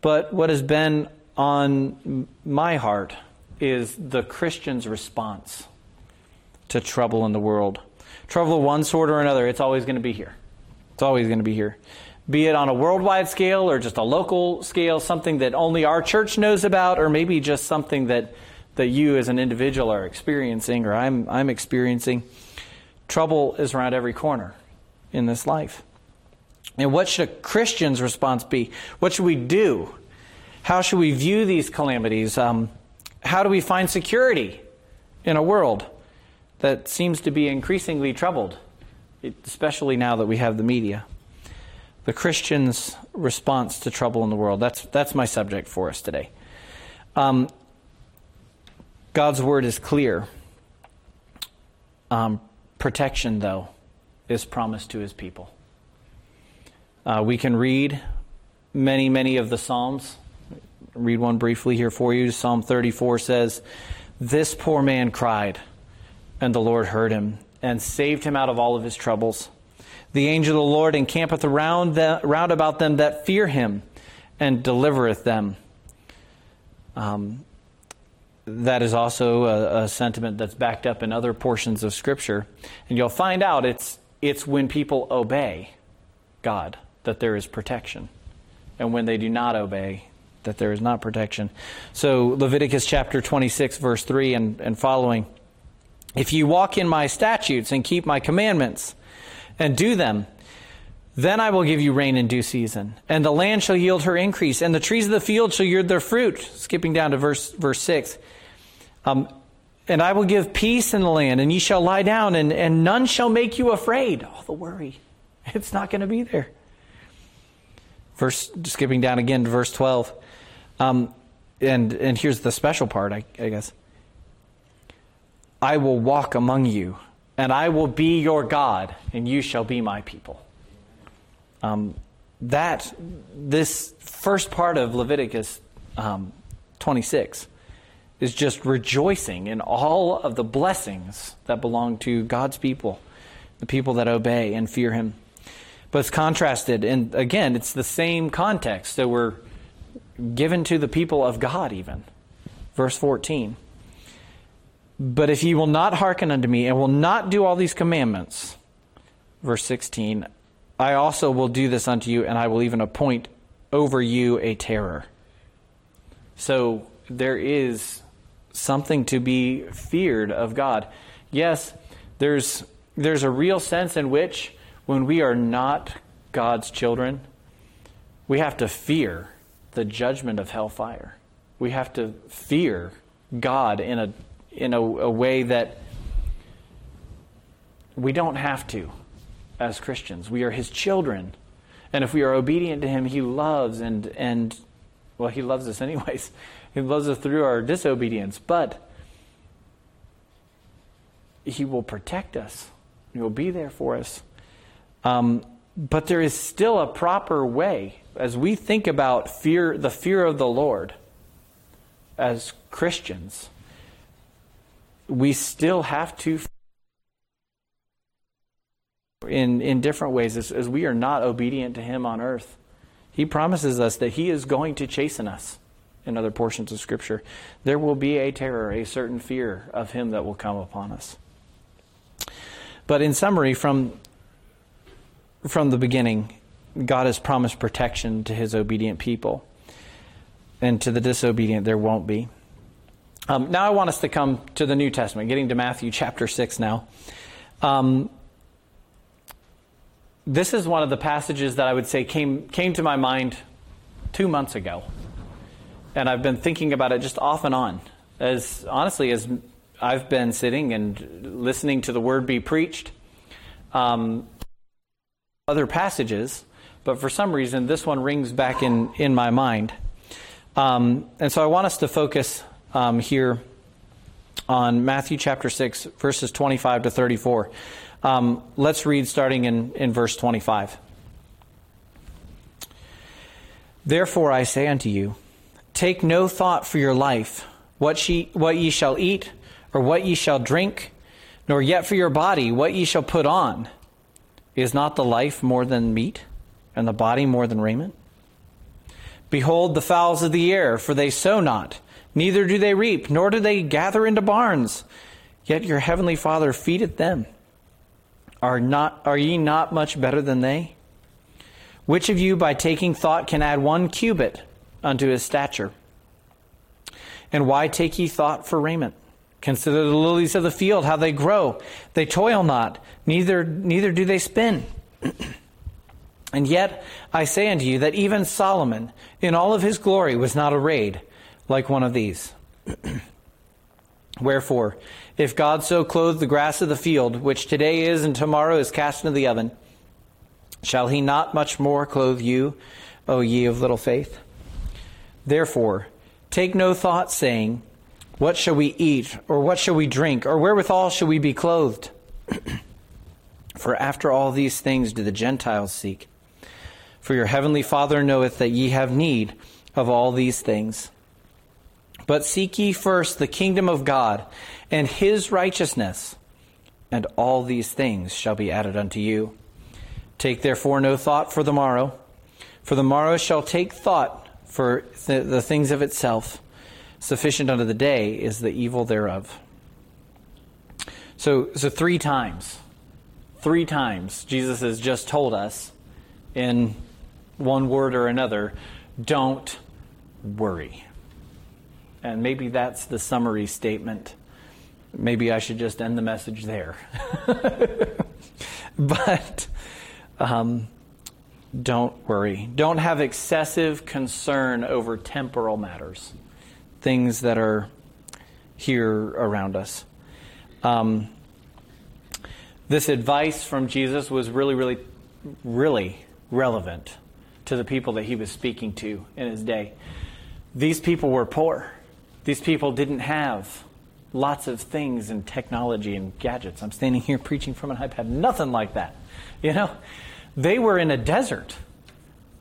But what has been on my heart is the Christian's response to trouble in the world. Trouble of one sort or another, it's always going to be here. It's always going to be here. Be it on a worldwide scale or just a local scale, something that only our church knows about, or maybe just something that, that you as an individual are experiencing or I'm, I'm experiencing. Trouble is around every corner in this life. And what should a Christian's response be? What should we do? How should we view these calamities? Um, how do we find security in a world that seems to be increasingly troubled, especially now that we have the media? The Christian's response to trouble in the world. That's, that's my subject for us today. Um, God's word is clear. Um, protection, though, is promised to his people. Uh, we can read many, many of the Psalms read one briefly here for you. Psalm 34 says, This poor man cried, and the Lord heard him and saved him out of all of his troubles. The angel of the Lord encampeth around, the, round about them that fear him and delivereth them. Um, that is also a, a, sentiment that's backed up in other portions of Scripture. And you'll find out it's, it's when people obey God that there is protection. And when they do not obey, that there is not protection. So, Leviticus chapter 26, verse 3 and, and following. If you walk in my statutes and keep my commandments and do them, then I will give you rain in due season, and the land shall yield her increase, and the trees of the field shall yield their fruit. Skipping down to verse, verse 6. Um, and I will give peace in the land, and ye shall lie down, and, and none shall make you afraid. All the worry. It's not going to be there. Verse, skipping down again to verse 12. Um, and and here's the special part, I, I guess. I will walk among you, and I will be your God, and you shall be my people. Um, that this first part of Leviticus um, 26 is just rejoicing in all of the blessings that belong to God's people, the people that obey and fear Him. But it's contrasted, and again, it's the same context. that we're given to the people of God, even. Verse 14. But if ye will not hearken unto me and will not do all these commandments, verse 16, I also will do this unto you, and I will even appoint over you a terror. So there is something to be feared of God. Yes, there's, there's a real sense in which when we are not God's children, we have to fear the judgment of hellfire. We have to fear God in a in a, a way that we don't have to as Christians. We are his children. And if we are obedient to him, he loves and and well, he loves us anyways. He loves us through our disobedience, but he will protect us. He will be there for us. Um, but there is still a proper way as we think about fear, the fear of the Lord as Christians. We still have to in in different ways as, as we are not obedient to Him on earth. He promises us that He is going to chasten us in other portions of Scripture. There will be a terror, a certain fear of Him that will come upon us. But in summary, from from the beginning, God has promised protection to his obedient people. And to the disobedient, there won't be. Um, now I want us to come to the New Testament, getting to Matthew chapter 6 now. Um, this is one of the passages that I would say came, came to my mind two months ago. And I've been thinking about it just off and on. As honestly as I've been sitting and listening to the word be preached, um, other passages, but for some reason this one rings back in, in my mind. Um, and so I want us to focus um, here on Matthew chapter 6, verses 25 to 34. Um, let's read starting in, in verse 25. Therefore I say unto you, take no thought for your life, what, she, what ye shall eat, or what ye shall drink, nor yet for your body, what ye shall put on. Is not the life more than meat, and the body more than raiment? Behold the fowls of the air, for they sow not, neither do they reap, nor do they gather into barns, yet your heavenly Father feedeth them. Are not are ye not much better than they? Which of you by taking thought can add one cubit unto his stature? And why take ye thought for raiment? Consider the lilies of the field, how they grow. They toil not, neither neither do they spin. And yet I say unto you that even Solomon, in all of his glory, was not arrayed like one of these. Wherefore, if God so clothe the grass of the field, which today is and tomorrow is cast into the oven, shall he not much more clothe you, O ye of little faith? Therefore, take no thought, saying, What shall we eat, or what shall we drink, or wherewithal shall we be clothed? For after all these things do the Gentiles seek. For your heavenly Father knoweth that ye have need of all these things. But seek ye first the kingdom of God and his righteousness, and all these things shall be added unto you. Take therefore no thought for the morrow, for the morrow shall take thought for th- the things of itself. Sufficient unto the day is the evil thereof. So, so three times, three times, Jesus has just told us in one word or another, don't worry. And maybe that's the summary statement. Maybe I should just end the message there. but um, don't worry. Don't have excessive concern over temporal matters, things that are here around us. Um, this advice from Jesus was really, really, really relevant to the people that he was speaking to in his day. These people were poor. These people didn't have lots of things and technology and gadgets. I'm standing here preaching from an iPad, nothing like that. You know, they were in a desert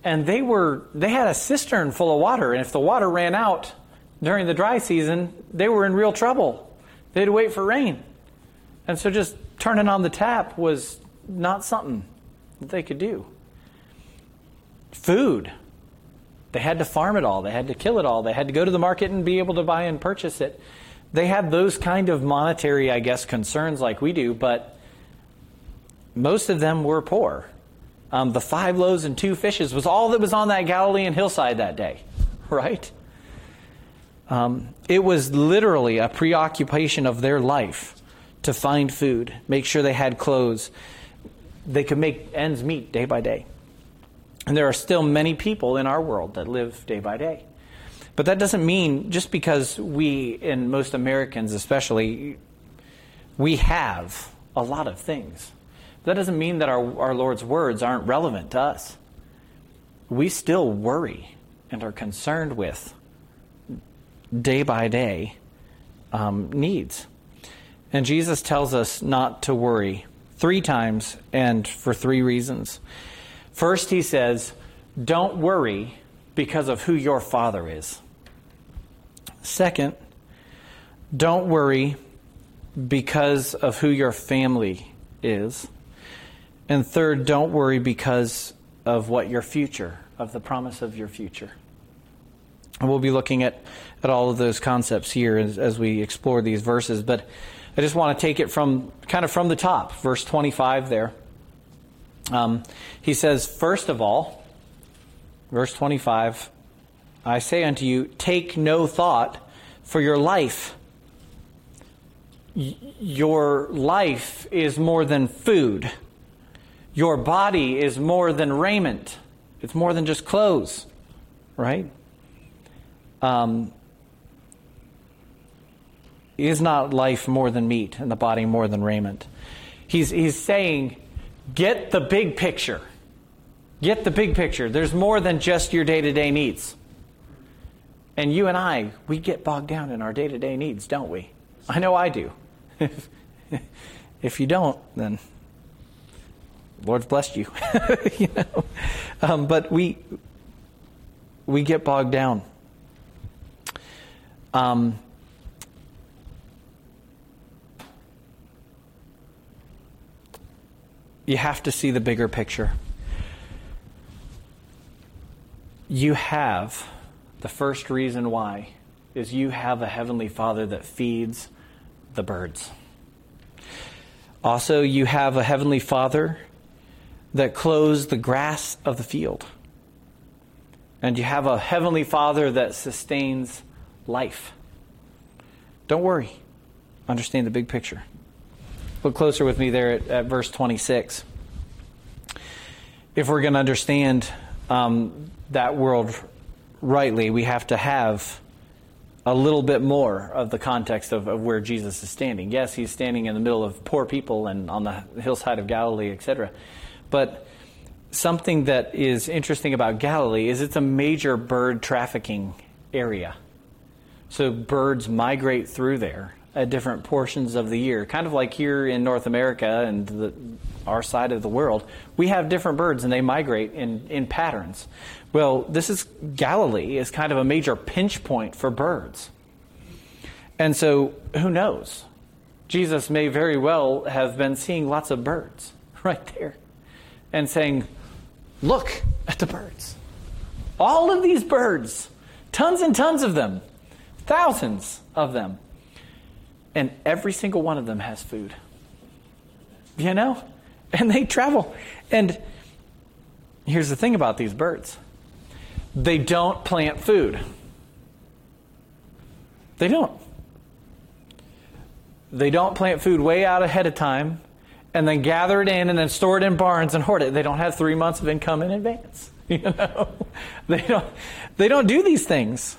and they were they had a cistern full of water and if the water ran out during the dry season, they were in real trouble. They had to wait for rain. And so just turning on the tap was not something that they could do food. They had to farm it all, they had to kill it all, they had to go to the market and be able to buy and purchase it. They had those kind of monetary, I guess, concerns like we do, but most of them were poor. Um, the five loaves and two fishes was all that was on that Galilean hillside that day, right? Um, it was literally a preoccupation of their life to find food, make sure they had clothes. They could make ends meet day by day. And there are still many people in our world that live day by day. But that doesn't mean just because we, and most Americans especially, we have a lot of things. That doesn't mean that our, our Lord's words aren't relevant to us. We still worry and are concerned with day by day um, needs. And Jesus tells us not to worry three times and for three reasons. First, he says, Don't worry because of who your father is. Second, don't worry because of who your family is. And third, don't worry because of what your future, of the promise of your future. And we'll be looking at, at all of those concepts here as, as we explore these verses. But I just want to take it from kind of from the top, verse 25 there. Um, he says, first of all, verse 25, I say unto you, take no thought for your life. Y- your life is more than food. Your body is more than raiment. It's more than just clothes, right? Um, is not life more than meat and the body more than raiment? He's, he's saying, Get the big picture. Get the big picture. There's more than just your day to day needs. And you and I, we get bogged down in our day to day needs, don't we? I know I do. if you don't, then Lord's blessed you. you know? Um, but we we get bogged down. Um, you have to see the bigger picture. you have the first reason why is you have a heavenly Father that feeds the birds. Also, you have a heavenly Father that clothes the grass of the field. And you have a heavenly Father that sustains life. Don't worry. Understand the big picture. Look closer with me there at, at verse 26. If we're going to understand um, that world rightly, we have to have a little bit more of the context of, of, where Jesus is standing. Yes, he's standing in the middle of poor people and on the hillside of Galilee, etc. But something that is interesting about Galilee is it's a major bird trafficking area. So birds migrate through there at different portions of the year, kind of like here in North America and the, our side of the world. We have different birds and they migrate in, in patterns. Well, this is Galilee is kind of a major pinch point for birds. And so, who knows? Jesus may very well have been seeing lots of birds right there and saying, Look at the birds. All of these birds, tons and tons of them, thousands of them. And every single one of them has food. You know? And they travel. And here's the thing about these birds they don't plant food. They don't. They don't plant food way out ahead of time and then gather it in and then store it in barns and hoard it. They don't have three months of income in advance. You know, they don't. They don't do these things.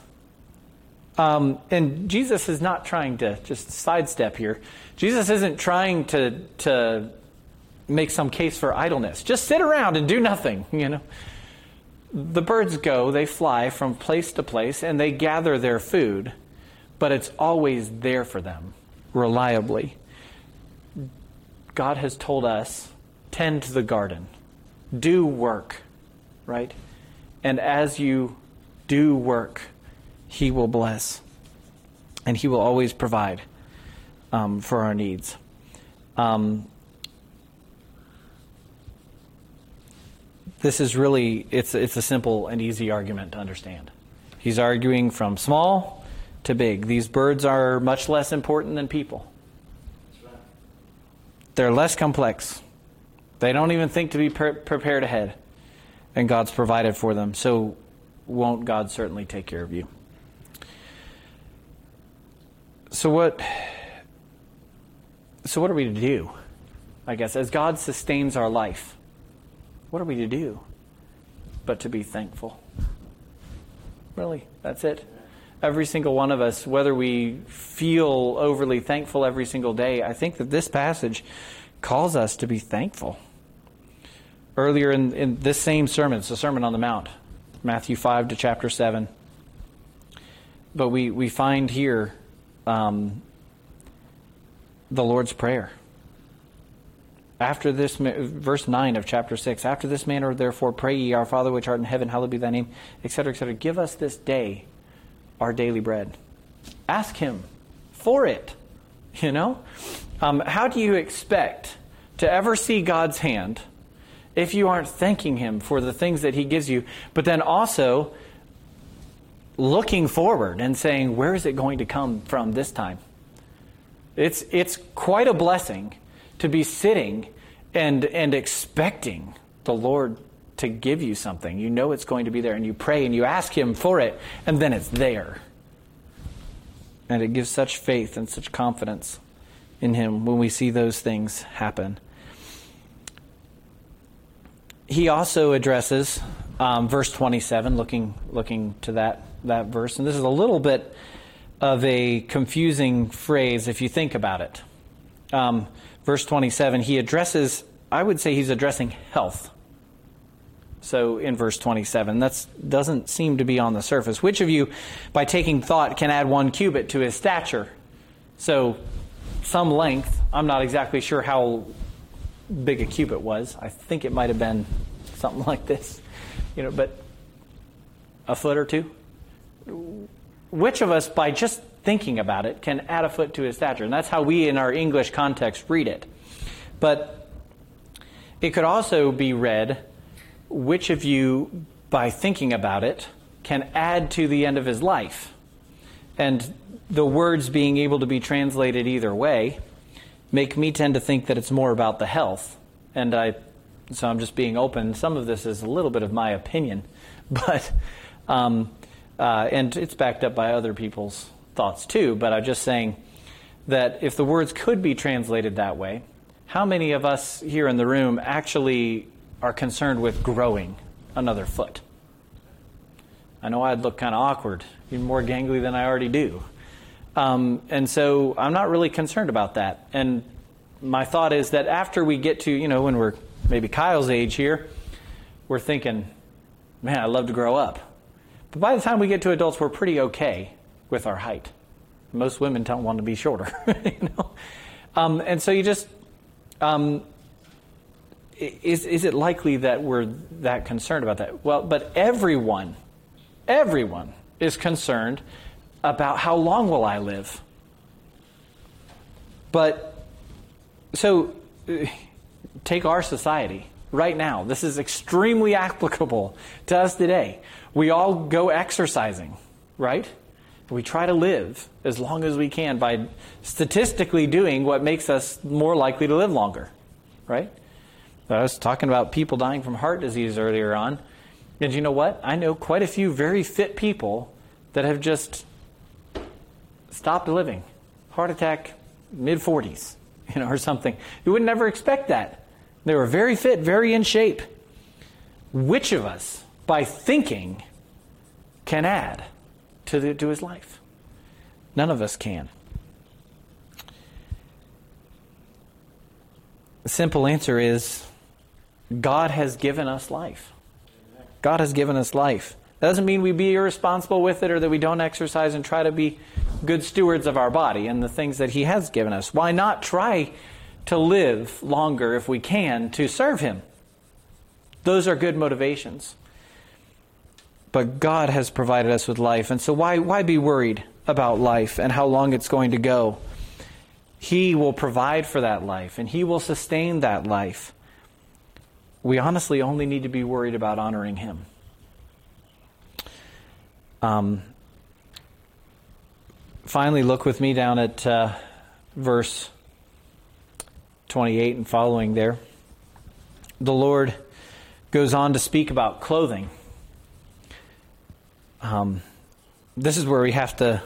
Um, and Jesus is not trying to just sidestep here. Jesus isn't trying to to make some case for idleness. Just sit around and do nothing. You know, the birds go, they fly from place to place, and they gather their food, but it's always there for them reliably. God has told us tend to the garden, do work, right? And as you do work, He will bless, and He will always provide um, for our needs. Um, this is really it's it's a simple and easy argument to understand. He's arguing from small to big. These birds are much less important than people. They're less complex. They don't even think to be pre- prepared ahead. And God's provided for them. So, won't God certainly take care of you? So, what. So, what are we to do? I guess, as God sustains our life, what are we to do but to be thankful? Really, that's it every single one of us, whether we feel overly thankful every single day, I think that this passage calls us to be thankful. Earlier in, in this same sermon, it's the Sermon on the Mount, Matthew 5 to chapter 7. But we, we find here um, the Lord's Prayer. After this, verse 9 of chapter 6, after this manner, therefore, pray ye, Our Father which art in heaven, hallowed be thy name, etc., etc. Give us this day our daily bread. Ask Him for it. You know? Um, how do you expect to ever see God's hand if you aren't thanking Him for the things that He gives you, but then also looking forward and saying, where is it going to come from this time? It's, it's quite a blessing to be sitting and, and expecting the Lord to give you something. You know it's going to be there, and you pray and you ask Him for it, and then it's there. And it gives such faith and such confidence in Him when we see those things happen. He also addresses um, verse 27, looking, looking to that, that verse. And this is a little bit of a confusing phrase if you think about it. Um, verse 27, he addresses, I would say he's addressing health. So in verse 27, that doesn't seem to be on the surface. Which of you, by taking thought, can add one cubit to his stature? So some length. I'm not exactly sure how big a cubit was. I think it might have been something like this, you know, but a foot or two. Which of us, by just thinking about it, can add a foot to his stature? And that's how we, in our English context, read it. But it could also be read which of you, by thinking about it, can add to the end of his life. And the words being able to be translated either way make me tend to think that it's more about the health. And I, so I'm just being open. Some of this is a little bit of my opinion, but, um, uh, and it's backed up by other people's thoughts too. But I'm just saying that if the words could be translated that way, how many of us here in the room actually are concerned with growing another foot? I know I'd look kind of awkward, even more gangly than I already do. Um, and so I'm not really concerned about that. And my thought is that after we get to, you know, when we're maybe Kyle's age here, we're thinking, man, I'd love to grow up. But by the time we get to adults, we're pretty okay with our height. Most women don't want to be shorter, you know. Um, and so you just, um, is is it likely that we're that concerned about that? Well, but everyone, everyone is concerned about how long will I live. But so take our society right now. This is extremely applicable to us today. We all go exercising, right? We try to live as long as we can by statistically doing what makes us more likely to live longer, right? I was talking about people dying from heart disease earlier on. And you know what? I know quite a few very fit people that have just stopped living. Heart attack, mid 40s, you know, or something. You would never expect that. They were very fit, very in shape. Which of us, by thinking, can add to, the, to his life? None of us can. The simple answer is God has given us life. God has given us life. That doesn't mean we be irresponsible with it or that we don't exercise and try to be good stewards of our body and the things that He has given us. Why not try to live longer if we can to serve Him? Those are good motivations. But God has provided us with life, and so why, why be worried about life and how long it's going to go? He will provide for that life, and He will sustain that life. We honestly only need to be worried about honoring Him. Um, finally, look with me down at uh, verse 28 and following there. The Lord goes on to speak about clothing. Um, this is where we have to,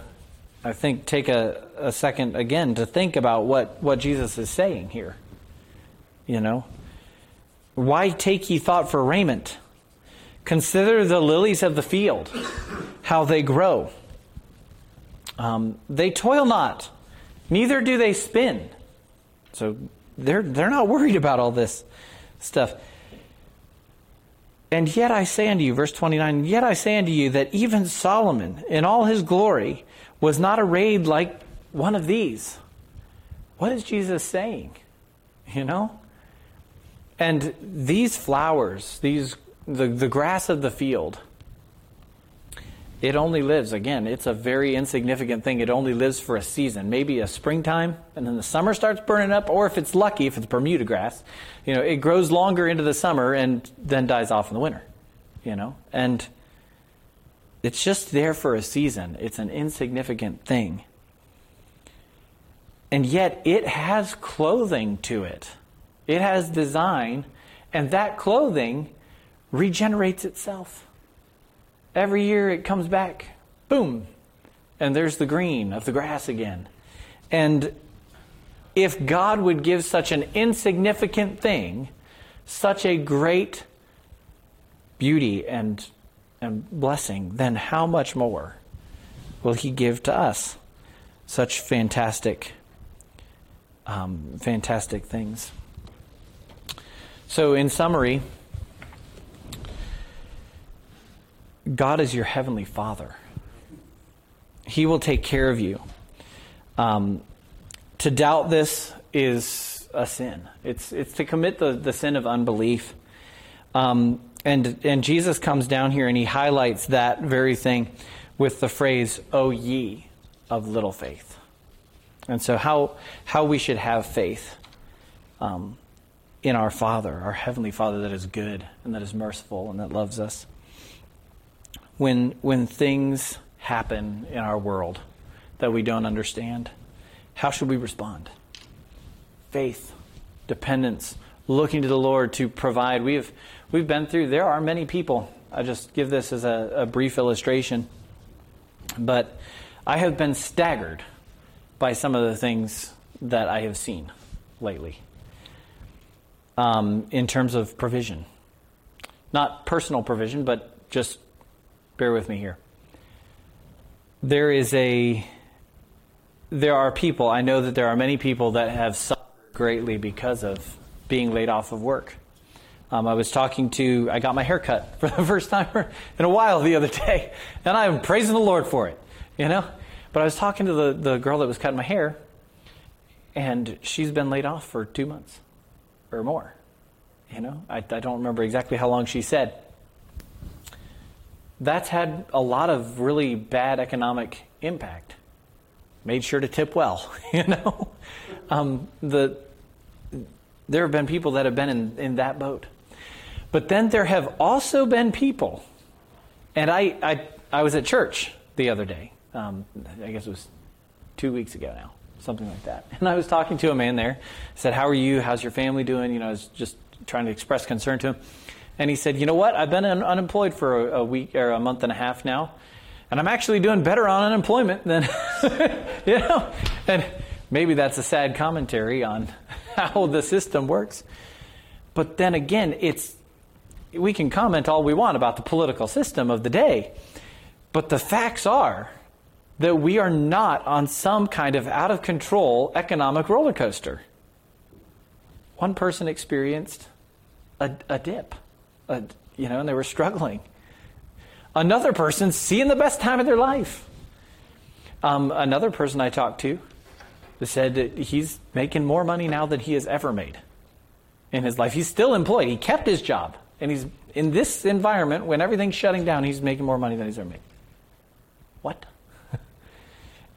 I think, take a, a second again to think about what, what Jesus is saying here. You know, why take ye thought for raiment? Consider the lilies of the field, how they grow. Um, they toil not, neither do they spin. So they're, they're not worried about all this stuff. And yet I say unto you, verse 29, yet I say unto you that even Solomon in all his glory was not arrayed like one of these. What is Jesus saying? You know? And these flowers, these the, the grass of the field, it only lives, again, it's a very insignificant thing. It only lives for a season, maybe a springtime, and then the summer starts burning up, or if it's lucky, if it's Bermuda grass, you know, it grows longer into the summer and then dies off in the winter, you know? And it's just there for a season. It's an insignificant thing. And yet it has clothing to it. It has design, and that clothing regenerates itself. Every year it comes back, boom, and there's the green of the grass again. And if God would give such an insignificant thing such a great beauty and, and blessing, then how much more will He give to us such fantastic, um, fantastic things? So, in summary, God is your heavenly Father. He will take care of you. Um, to doubt this is a sin. It's it's to commit the, the sin of unbelief. Um, and and Jesus comes down here and he highlights that very thing with the phrase "O ye of little faith." And so how how we should have faith um, in our Father, our heavenly Father that is good and that is merciful and that loves us. When, when things happen in our world that we don't understand, how should we respond? Faith, dependence, looking to the Lord to provide. We've, we've been through, there are many people. I just give this as a, a brief illustration. But I have been staggered by some of the things that I have seen lately um, in terms of provision. Not personal provision, but just bear with me here. There is a there are people, I know that there are many people that have suffered greatly because of being laid off of work. Um, I was talking to, I got my hair cut for the first time in a while the other day, and I'm praising the Lord for it, you know? But I was talking to the, the girl that was cutting my hair, and she's been laid off for two months or more. You know, I, I don't remember exactly how long she said. That's had a lot of really bad economic impact. Made sure to tip well, you know. Um, the there have been people that have been in, in that boat. But then there have also been people, and I, I, I was at church the other day. Um, I guess it was two weeks ago now, something like that. And I was talking to a man there. Said, How are you? How's your family doing? You know, I was just trying to express concern to him. And he said, You know what? I've been un- unemployed for a, a week or a month and a half now, and I'm actually doing better on unemployment than, you know. And maybe that's a sad commentary on how the system works. But then again, it's we can comment all we want about the political system of the day, but the facts are that we are not on some kind of out of control economic roller coaster. One person experienced a, a dip, a, you know, and they were struggling. Another person seeing the best time of their life. Um, another person I talked to said that he's making more money now than he has ever made in his life. He's still employed. He kept his job. And he's in this environment, when everything's shutting down, he's making more money than he's ever made. What?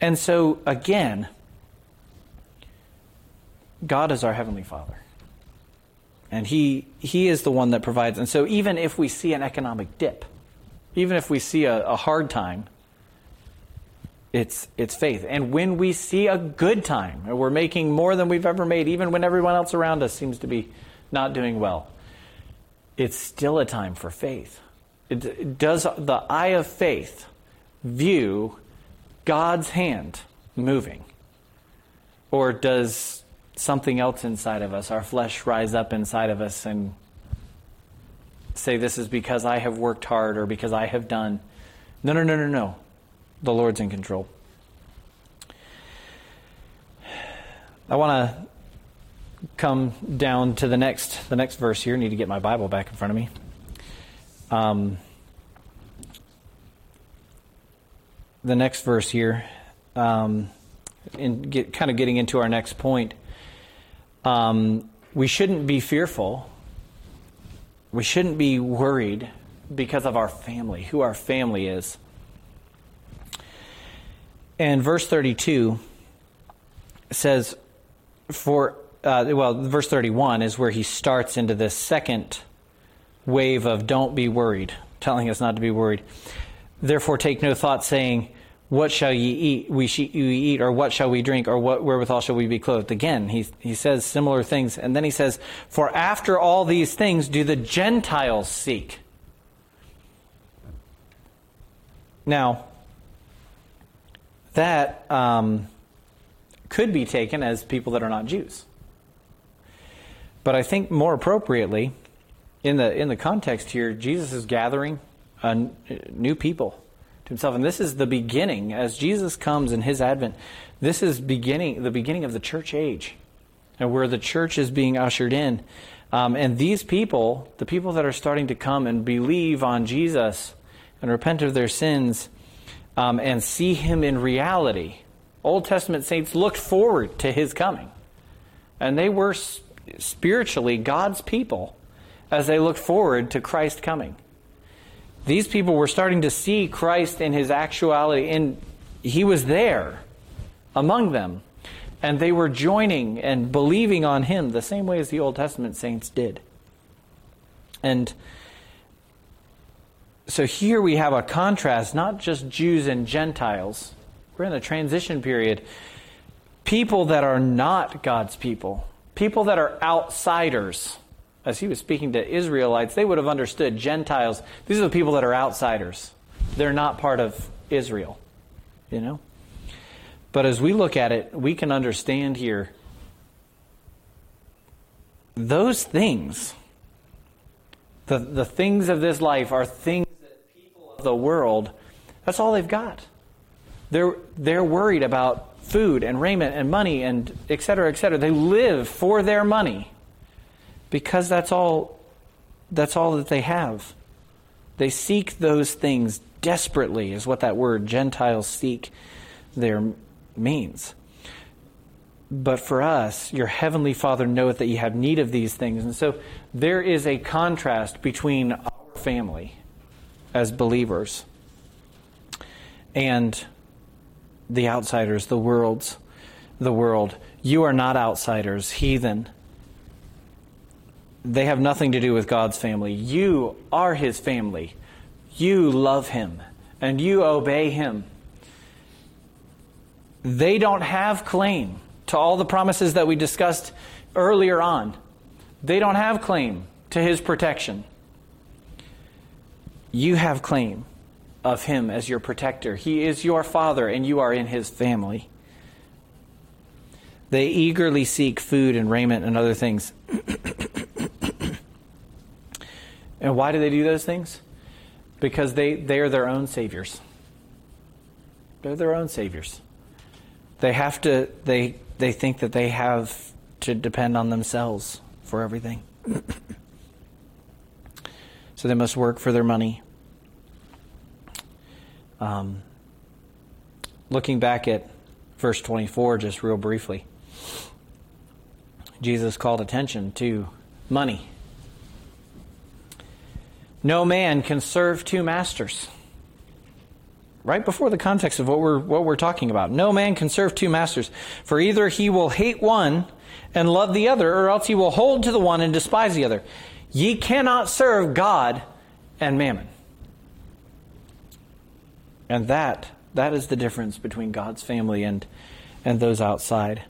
and so, again, God is our Heavenly Father. And he, he is the one that provides. And so, even if we see an economic dip, even if we see a, a hard time, it's, it's faith. And when we see a good time, and we're making more than we've ever made, even when everyone else around us seems to be not doing well, it's still a time for faith. It, does the eye of faith view God's hand moving? Or does something else inside of us, our flesh, rise up inside of us and say, This is because I have worked hard or because I have done? No, no, no, no, no. The Lord's in control. I want to come down to the next the next verse here. I need to get my Bible back in front of me. Um, the next verse here, um, in get, kind of getting into our next point. Um, we shouldn't be fearful. We shouldn't be worried because of our family, who our family is. And verse 32 says, For uh, well, verse 31 is where he starts into this second wave of don't be worried, telling us not to be worried. Therefore, take no thought, saying, What shall ye eat? We sh- eat, or what shall we drink, or what wherewithal shall we be clothed? Again, he, he says similar things. And then he says, For after all these things do the Gentiles seek. Now, that um, could be taken as people that are not Jews. But I think more appropriately, in the in the context here, Jesus is gathering a new people to himself, and this is the beginning as Jesus comes in His advent. This is beginning the beginning of the church age, and where the church is being ushered in. Um, and these people, the people that are starting to come and believe on Jesus and repent of their sins um, and see Him in reality, Old Testament saints looked forward to His coming, and they were spiritually God's people as they looked forward to Christ coming. These people were starting to see Christ in his actuality, and he was there among them. And they were joining and believing on him the same way as the Old Testament saints did. And so here we have a contrast, not just Jews and Gentiles. We're in a transition period. People that are not God's people, people that are outsiders. As he was speaking to Israelites, they would have understood Gentiles. These are the people that are outsiders. They're not part of Israel, you know? But as we look at it, we can understand here those things, the, the things of this life, are things that people of the world, that's all they've got. They're, they're worried about food and raiment and money and et cetera, et cetera. They live for their money because that's all, that's all that they have. They seek those things desperately, is what that word Gentiles seek there means. But for us, your heavenly Father knoweth that you have need of these things. And so there is a contrast between our family as believers and the outsiders, the world's the world. You are not outsiders, heathen. They have nothing to do with God's family. You are his family. You love him and you obey him. They don't have claim to all the promises that we discussed earlier on. They don't have claim to his protection. You have claim of him as your protector. He is your father, and you are in his family. They eagerly seek food and raiment and other things. and why do they do those things? Because they, they are their own saviors. They're their own saviors. They have to, they they think that they have to depend on themselves for everything. so they must work for their money. Um, looking back at verse 24, just real briefly, Jesus called attention to money. No man can serve two masters right before the context of what we're, what we're talking about. No man can serve two masters, for either he will hate one and love the other, or else he will hold to the one and despise the other. Ye cannot serve God and mammon. And that, that is the difference between God's family and, and those outside.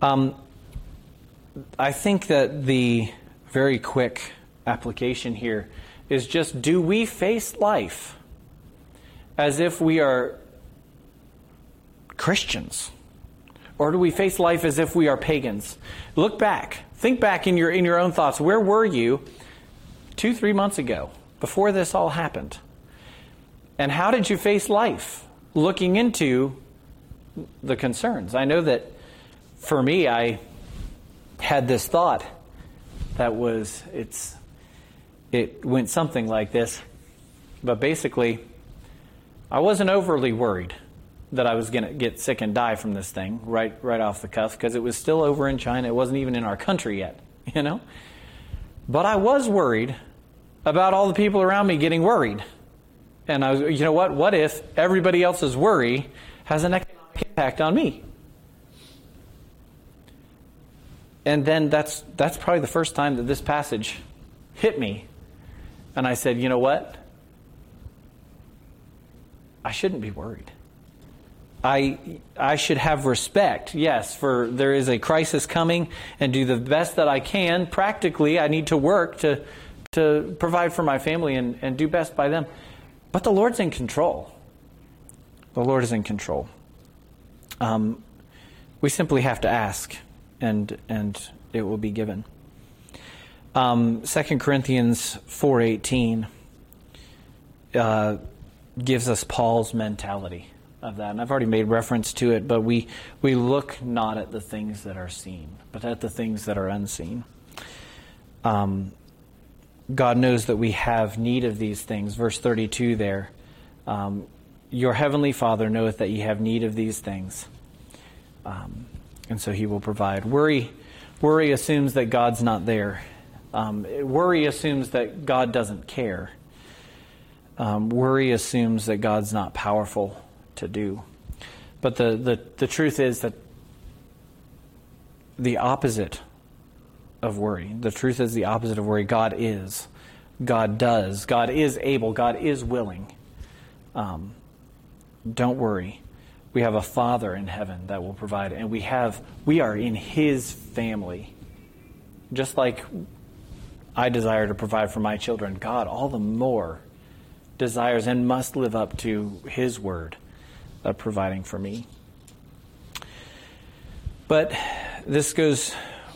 Um, I think that the very quick application here is just do we face life as if we are Christians? Or do we face life as if we are pagans? Look back. Think back in your, in your own thoughts. Where were you two, three months ago, before this all happened? And how did you face life looking into the concerns? I know that for me, I had this thought that was, it's, it went something like this. But basically, I wasn't overly worried that I was going to get sick and die from this thing right right off the cuff because it was still over in China. It wasn't even in our country yet, you know. But I was worried about all the people around me getting worried. And I was, you know what? What if everybody else's worry has an economic impact on me? And then that's that's probably the first time that this passage hit me. And I said, you know what? I shouldn't be worried. I, I should have respect, yes, for there is a crisis coming and do the best that I can. Practically, I need to work to, to provide for my family and, and do best by them. But the Lord's in control. The Lord is in control. Um, we simply have to ask, and, and it will be given. Um, 2 Corinthians 4.18 uh, gives us Paul's mentality of that. And I've already made reference to it, but we, we look not at the things that are seen, but at the things that are unseen. Um, God knows that we have need of these things. Verse 32 there. Um, Your heavenly Father knoweth that ye have need of these things. Um, and so he will provide. Worry, worry assumes that God's not there. Um, worry assumes that God doesn't care. Um, worry assumes that God's not powerful to do. But the, the, the truth is that the opposite of worry, the truth is the opposite of worry. God is God does. God is able. God is willing. Um, don't worry. We have a Father in heaven that will provide, and we have we are in His family. Just like I desire to provide for my children, God all the more desires and must live up to His word of providing for me. But this goes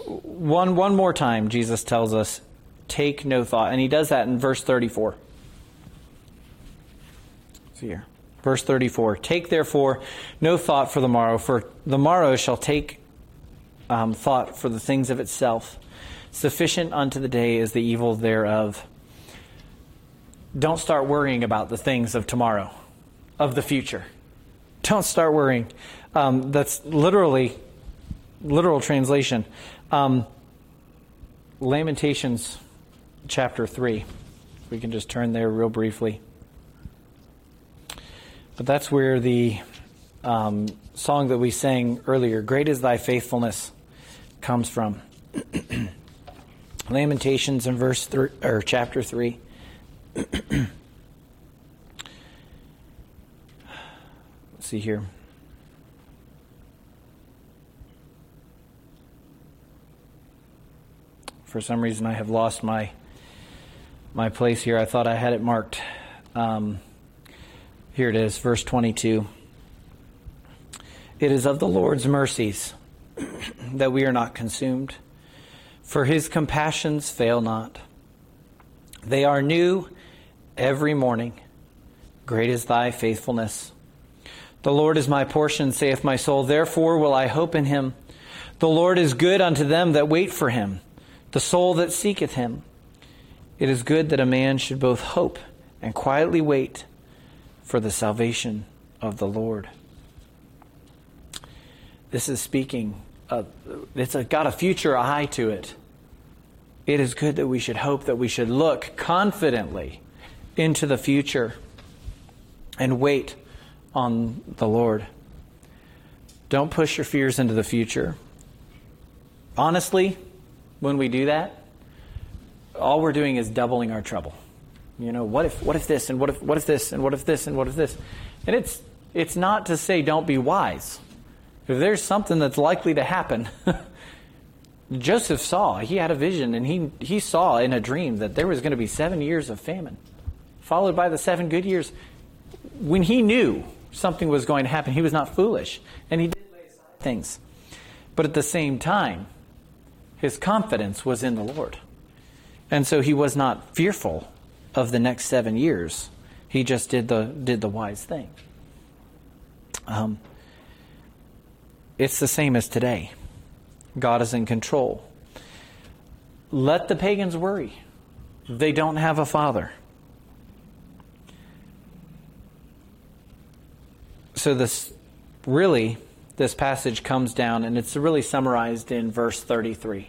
one one more time. Jesus tells us, "Take no thought," and He does that in verse thirty-four. See here. Verse 34 Take therefore no thought for the morrow, for the morrow shall take um, thought for the things of itself. Sufficient unto the day is the evil thereof. Don't start worrying about the things of tomorrow, of the future. Don't start worrying. Um, that's literally, literal translation. Um, Lamentations chapter 3. We can just turn there real briefly. But that's where the um, song that we sang earlier, Great is Thy Faithfulness, comes from. Lamentations in verse three, or chapter 3. Let's see here. For some reason, I have lost my my place here. I thought I had it marked. Um, here it is, verse 22. It is of the Lord's mercies that we are not consumed, for his compassions fail not. They are new every morning. Great is thy faithfulness. The Lord is my portion, saith my soul. Therefore will I hope in him. The Lord is good unto them that wait for him, the soul that seeketh him. It is good that a man should both hope and quietly wait for the salvation of the Lord. This is speaking, of, it's a, got a future eye to it. It is good that we should hope, that we should look confidently into the future and wait on the Lord. Don't push your fears into the future. Honestly, when we do that, all we're doing is doubling our trouble. You know, what if what if this and what if what if this and what if this and what if this? And it's it's not to say don't be wise. If there's something that's likely to happen, Joseph saw, he had a vision and he he saw in a dream that there was going to be 7 years of famine followed by the 7 good years. When he knew something was going to happen, he was not foolish and he did lay aside things. But at the same time, his confidence was in the Lord. And so he was not fearful of the next seven years. He just did the did the wise thing. Um, it's the same as today. God is in control. Let the pagans worry. They don't have a father. So this really this passage comes down and it's really summarized in verse 33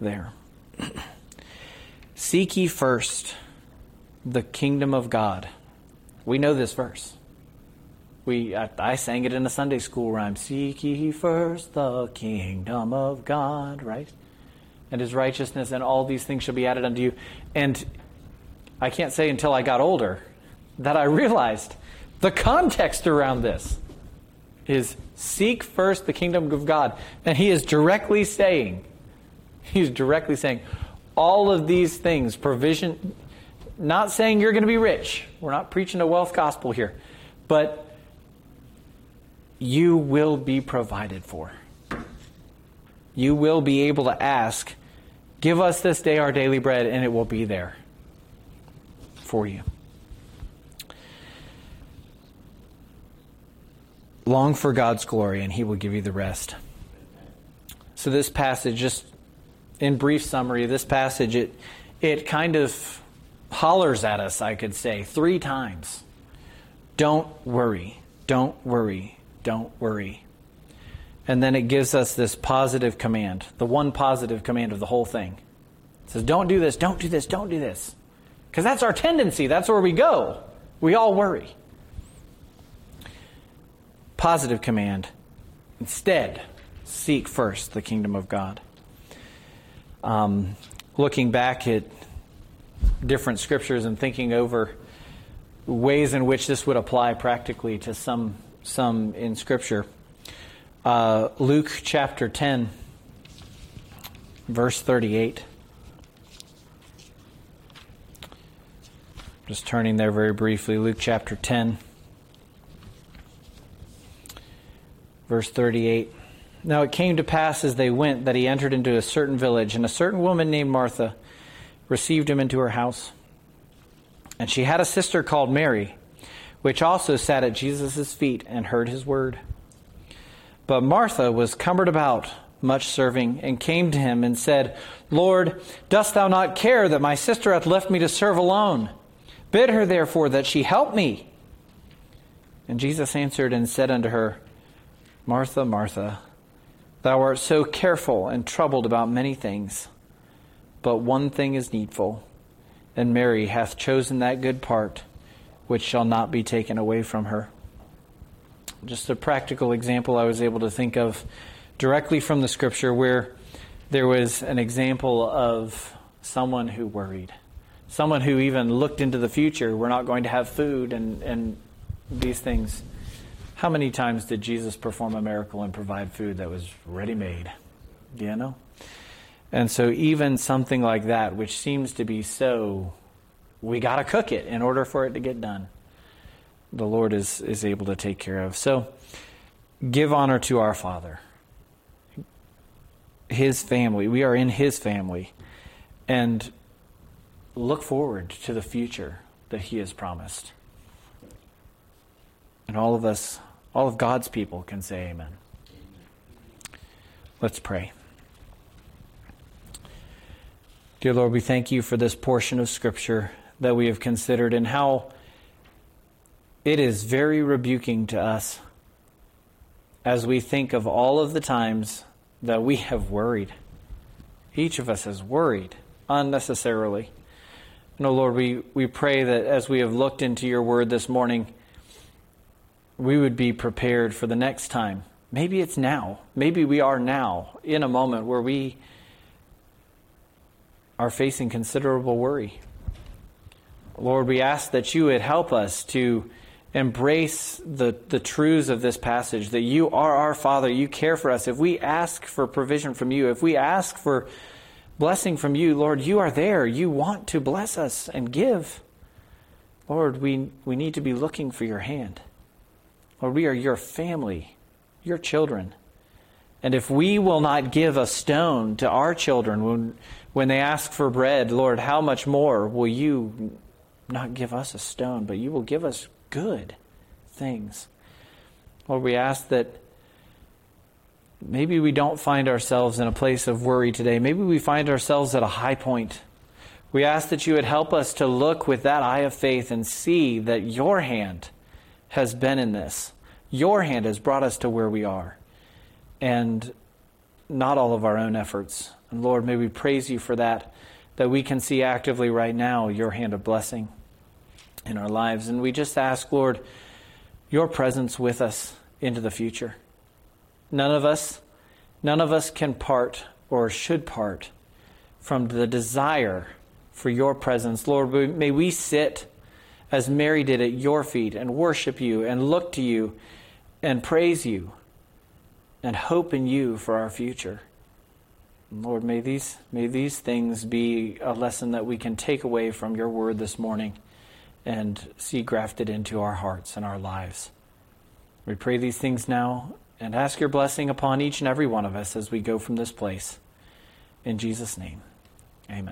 there. Seek ye first the kingdom of God. We know this verse. We I, I, sang it in a Sunday school rhyme. Seek ye first the kingdom of God, right? And his righteousness and all these things shall be added unto you. And I can't say until I got older that I realized the context around this is seek first the kingdom of God. And he is directly saying, he's directly saying, all of these things, provision, not saying you're going to be rich. We're not preaching a wealth gospel here. But you will be provided for. You will be able to ask, Give us this day our daily bread, and it will be there for you. Long for God's glory, and He will give you the rest. So, this passage, just in brief summary, this passage, it, it kind of hollers at us, I could say, three times. Don't worry, don't worry, don't worry. And then it gives us this positive command, the one positive command of the whole thing. It says, Don't do this, don't do this, don't do this. Because that's our tendency, that's where we go. We all worry. Positive command. Instead, seek first the kingdom of God. Um, looking back at different scriptures and thinking over ways in which this would apply practically to some some in Scripture. Uh, Luke chapter 10, verse 38. Just turning there very briefly. Luke chapter 10, verse 38. Now it came to pass as they went that he entered into a certain village, and a certain woman named Martha received him into her house. And she had a sister called Mary, which also sat at Jesus' feet and heard his word. But Martha was cumbered about, much serving, and came to him and said, Lord, dost thou not care that my sister hath left me to serve alone? Bid her therefore that she help me. And Jesus answered and said unto her, Martha, Martha, thou art so careful and troubled about many things, but one thing is needful and Mary hath chosen that good part which shall not be taken away from her. Just a practical example I was able to think of directly from the scripture where there was an example of someone who worried, someone who even looked into the future. We're not going to have food and, and these things. How many times did Jesus perform a miracle and provide food that was ready made? Do you know? And so, even something like that, which seems to be so, we got to cook it in order for it to get done, the Lord is, is able to take care of. So, give honor to our Father, His family. We are in His family. And look forward to the future that He has promised. And all of us, all of God's people can say amen. Let's pray. Dear Lord, we thank you for this portion of Scripture that we have considered and how it is very rebuking to us as we think of all of the times that we have worried. Each of us has worried unnecessarily. No, Lord, we, we pray that as we have looked into your word this morning, we would be prepared for the next time. Maybe it's now. Maybe we are now in a moment where we are facing considerable worry. Lord, we ask that you would help us to embrace the, the truths of this passage, that you are our Father, you care for us. If we ask for provision from you, if we ask for blessing from you, Lord, you are there. You want to bless us and give. Lord, we, we need to be looking for your hand. Lord, we are your family, your children. And if we will not give a stone to our children when, when they ask for bread, Lord, how much more will you not give us a stone, but you will give us good things? Lord, we ask that maybe we don't find ourselves in a place of worry today. Maybe we find ourselves at a high point. We ask that you would help us to look with that eye of faith and see that your hand has been in this. Your hand has brought us to where we are and not all of our own efforts. And Lord, may we praise you for that, that we can see actively right now your hand of blessing in our lives. And we just ask, Lord, your presence with us into the future. None of us, none of us can part or should part from the desire for your presence. Lord, may we sit as Mary did at your feet and worship you and look to you and praise you and hope in you for our future. Lord, may these, may these things be a lesson that we can take away from your word this morning and see grafted into our hearts and our lives. We pray these things now and ask your blessing upon each and every one of us as we go from this place. In Jesus' name, amen.